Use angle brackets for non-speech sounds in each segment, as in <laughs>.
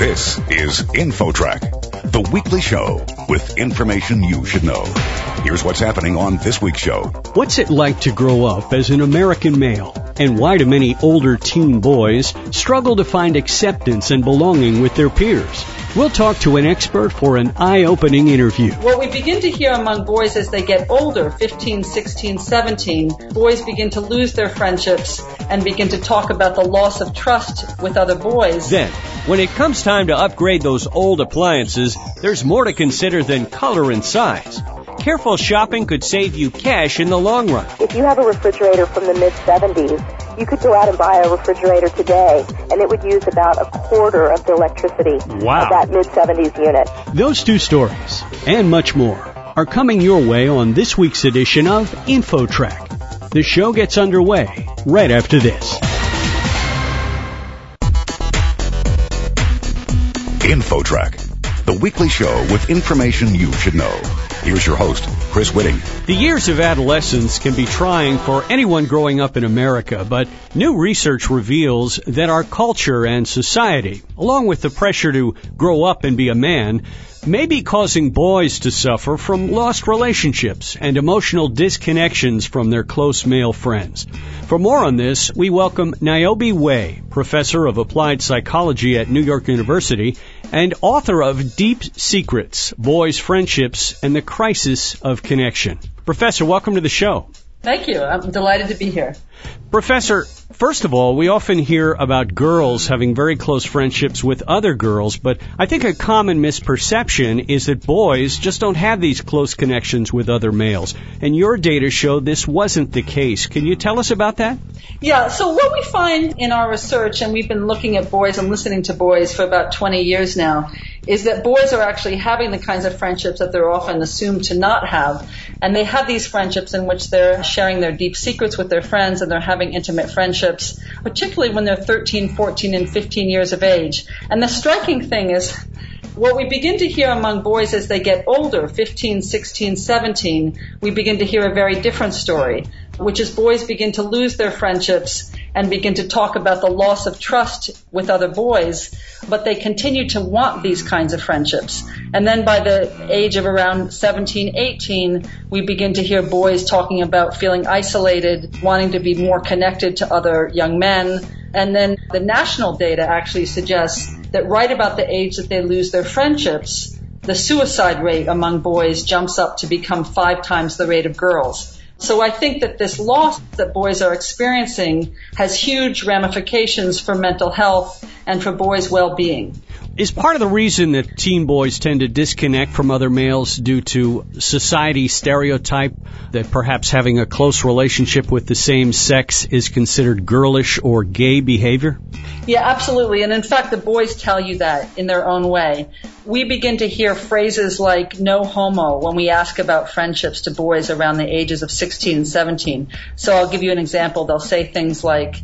This is InfoTrack, the weekly show with information you should know. Here's what's happening on this week's show. What's it like to grow up as an American male? And why do many older teen boys struggle to find acceptance and belonging with their peers? We'll talk to an expert for an eye-opening interview. What we begin to hear among boys as they get older, 15, 16, 17, boys begin to lose their friendships and begin to talk about the loss of trust with other boys. Then, when it comes time to upgrade those old appliances, there's more to consider than color and size. Careful shopping could save you cash in the long run. If you have a refrigerator from the mid 70s, you could go out and buy a refrigerator today, and it would use about a quarter of the electricity Wow. of that mid 70s unit. Those two stories and much more are coming your way on this week's edition of InfoTrack. The show gets underway right after this. InfoTrack, the weekly show with information you should know. Here's your host, Chris Whitting. The years of adolescence can be trying for anyone growing up in America, but new research reveals that our culture and society, along with the pressure to grow up and be a man, may be causing boys to suffer from lost relationships and emotional disconnections from their close male friends. For more on this, we welcome Niobe Way, professor of applied psychology at New York University and author of Deep Secrets, Boys' Friendships, and the Crisis of Connection. Professor, welcome to the show. Thank you. I'm delighted to be here. Professor, first of all, we often hear about girls having very close friendships with other girls, but I think a common misperception is that boys just don't have these close connections with other males. And your data show this wasn't the case. Can you tell us about that? Yeah, so what we find in our research, and we've been looking at boys and listening to boys for about 20 years now, is that boys are actually having the kinds of friendships that they're often assumed to not have. And they have these friendships in which they're sharing their deep secrets with their friends and they're having intimate friendships, particularly when they're 13, 14, and 15 years of age. And the striking thing is, what we begin to hear among boys as they get older, 15, 16, 17, we begin to hear a very different story, which is boys begin to lose their friendships and begin to talk about the loss of trust with other boys, but they continue to want these kinds of friendships. And then by the age of around 17, 18, we begin to hear boys talking about feeling isolated, wanting to be more connected to other young men. And then the national data actually suggests that right about the age that they lose their friendships, the suicide rate among boys jumps up to become five times the rate of girls. So I think that this loss that boys are experiencing has huge ramifications for mental health and for boys' well-being. Is part of the reason that teen boys tend to disconnect from other males due to society stereotype that perhaps having a close relationship with the same sex is considered girlish or gay behavior? Yeah, absolutely. And in fact, the boys tell you that in their own way. We begin to hear phrases like no homo when we ask about friendships to boys around the ages of 16 and 17. So I'll give you an example. They'll say things like,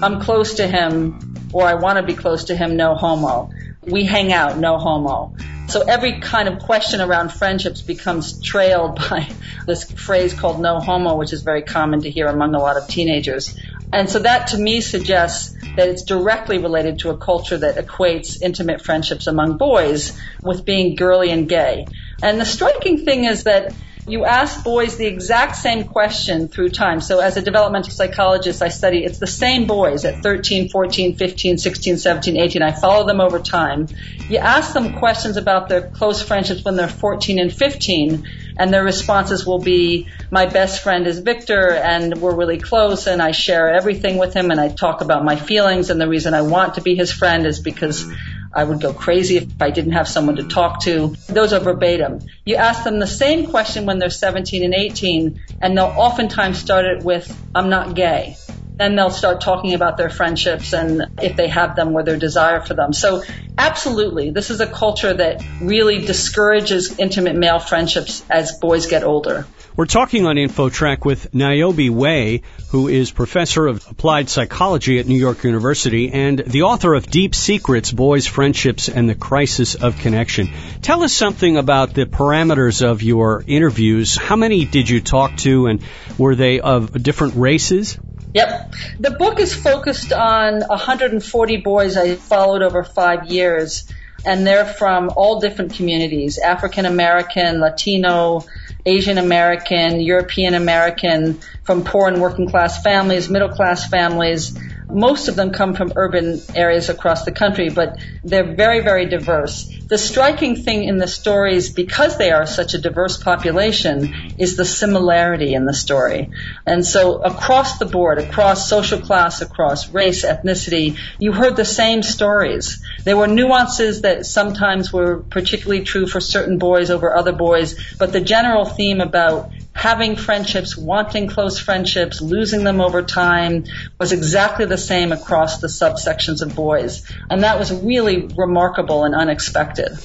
I'm close to him or I want to be close to him, no homo. We hang out, no homo. So every kind of question around friendships becomes trailed <laughs> by this phrase called no homo, which is very common to hear among a lot of teenagers. And so that to me suggests that it's directly related to a culture that equates intimate friendships among boys with being girly and gay. And the striking thing is that you ask boys the exact same question through time. So as a developmental psychologist, I study, it's the same boys at 13, 14, 15, 16, 17, 18. I follow them over time. You ask them questions about their close friendships when they're 14 and 15, and their responses will be, my best friend is Victor, and we're really close, and I share everything with him, and I talk about my feelings, and the reason I want to be his friend is because I would go crazy if I didn't have someone to talk to. Those are verbatim. You ask them the same question when they're 17 and 18, and they'll oftentimes start it with, I'm not gay. Then they'll start talking about their friendships and if they have them or their desire for them. So absolutely, this is a culture that really discourages intimate male friendships as boys get older. We're talking on InfoTrack with Niobe Way, who is professor of applied psychology at New York University and the author of Deep Secrets, Boys, Friendships, and the Crisis of Connection. Tell us something about the parameters of your interviews. How many did you talk to and were they of different races? Yep. The book is focused on 140 boys I followed over five years, and they're from all different communities African American, Latino, Asian American, European American, from poor and working class families, middle class families. Most of them come from urban areas across the country, but they're very, very diverse. The striking thing in the stories, because they are such a diverse population, is the similarity in the story. And so across the board, across social class, across race, ethnicity, you heard the same stories. There were nuances that sometimes were particularly true for certain boys over other boys, but the general theme about having friendships, wanting close friendships, losing them over time was exactly the same across the subsections of boys. And that was really remarkable and unexpected.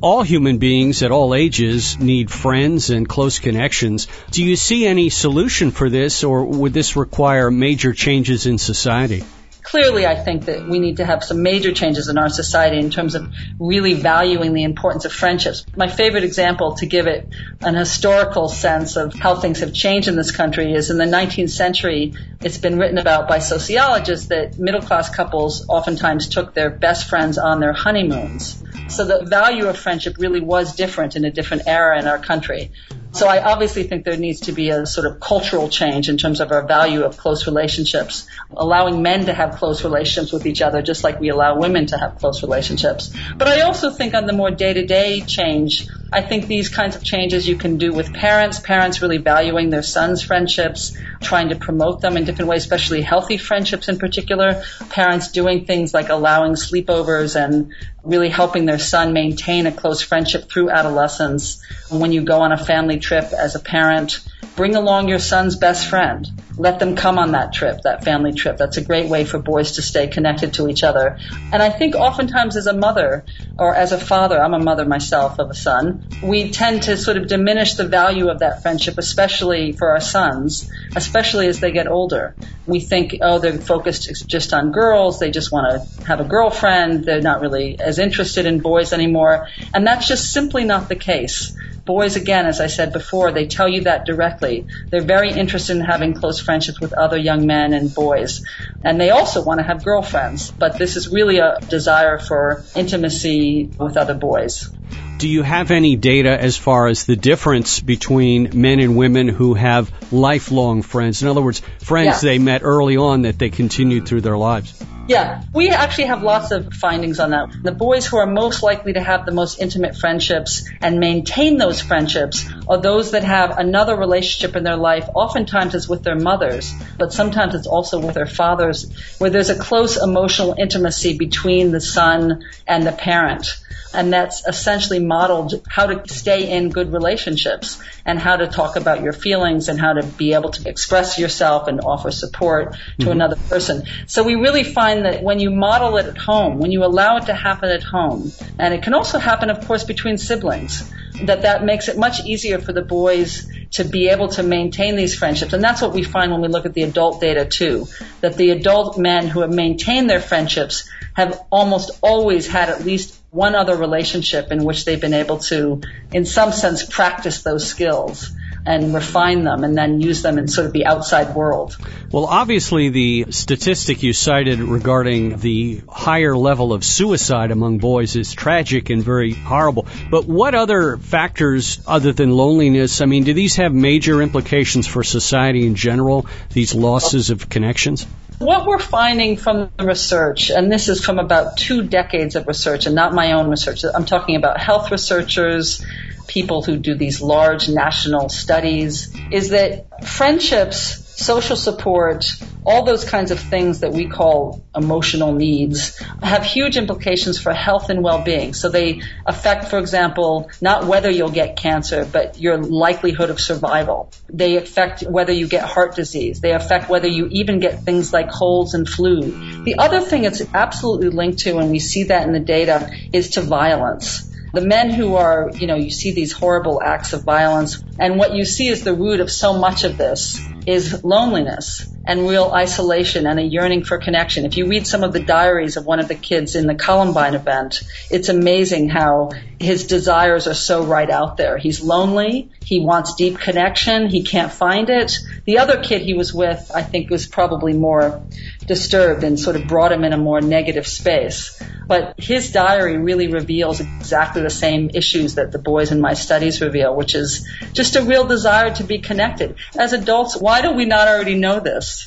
All human beings at all ages need friends and close connections. Do you see any solution for this or would this require major changes in society? Clearly I think that we need to have some major changes in our society in terms of really valuing the importance of friendships. My favorite example to give it an historical sense of how things have changed in this country is in the 19th century, it's been written about by sociologists that middle class couples oftentimes took their best friends on their honeymoons. So the value of friendship really was different in a different era in our country. So I obviously think there needs to be a sort of cultural change in terms of our value of close relationships, allowing men to have close relationships with each other just like we allow women to have close relationships. But I also think on the more day-to-day change, I think these kinds of changes you can do with parents, parents really valuing their sons' friendships, trying to promote them in different ways, especially healthy friendships in particular, parents doing things like allowing sleepovers and really helping their son maintain a close friendship through adolescence. When you go on a family trip as a parent, bring along your son's best friend. Let them come on that trip, that family trip. That's a great way for boys to stay connected to each other. And I think oftentimes as a mother or as a father, I'm a mother myself of a son, we tend to sort of diminish the value of that friendship, especially for our sons, especially as they get older. We think, oh, they're focused just on girls. They just want to have a girlfriend. They're not really as interested in boys anymore. And that's just simply not the case boys, again, as I said before, they tell you that directly. They're very interested in having close friendships with other young men and boys. And they also want to have girlfriends. But this is really a desire for intimacy with other boys. Do you have any data as far as the difference between men and women who have lifelong friends? In other words, friends yeah. they met early on that they continued through their lives? Yeah, we actually have lots of findings on that. The boys who are most likely to have the most intimate friendships and maintain those friendships are those that have another relationship in their life. Oftentimes it's with their mothers, but sometimes it's also with their fathers, where there's a close emotional intimacy between the son and the parent and that's essentially modeled how to stay in good relationships and how to talk about your feelings and how to be able to express yourself and offer support to mm-hmm. another person. So we really find that when you model it at home, when you allow it to happen at home, and it can also happen, of course, between siblings, that that makes it much easier for the boys to be able to maintain these friendships. And that's what we find when we look at the adult data too, that the adult men who have maintained their friendships have almost always had at least one other relationship in which they've been able to, in some sense, practice those skills and refine them and then use them in sort of the outside world. Well, obviously, the statistic you cited regarding the higher level of suicide among boys is tragic and very horrible. But what other factors, other than loneliness, I mean, do these have major implications for society in general, these losses of connections? What we're finding from the research, and this is from about two decades of research and not my own research, I'm talking about health researchers, people who do these large national studies, is that friendships social support, all those kinds of things that we call emotional needs have huge implications for health and well-being. So they affect, for example, not whether you'll get cancer, but your likelihood of survival. They affect whether you get heart disease. They affect whether you even get things like colds and flu. The other thing it's absolutely linked to, and we see that in the data, is to violence The men who are, you know, you see these horrible acts of violence, and what you see is the root of so much of this is loneliness and real isolation and a yearning for connection. If you read some of the diaries of one of the kids in the Columbine event, it's amazing how his desires are so right out there. He's lonely. He wants deep connection. He can't find it. The other kid he was with, I think, was probably more disturbed and sort of brought him in a more negative space. But his diary really reveals exactly the same issues that the boys in my studies reveal, which is just a real desire to be connected. As adults, why do we not already know this?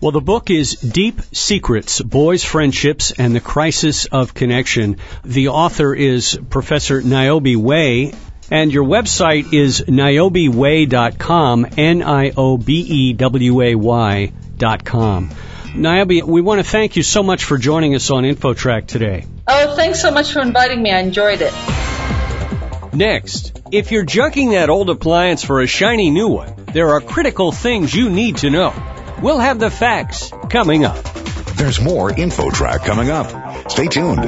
Well, the book is Deep Secrets, Boys' Friendships, and the Crisis of Connection. The author is Professor Niobe Way, and your website is niobeway.com, N-I-O-B-E-W-A-Y dot com. Niobe, we want to thank you so much for joining us on InfoTrack today. Oh, thanks so much for inviting me. I enjoyed it. Next, if you're junking that old appliance for a shiny new one, there are critical things you need to know. We'll have the facts coming up. There's more InfoTrack coming up. Stay tuned.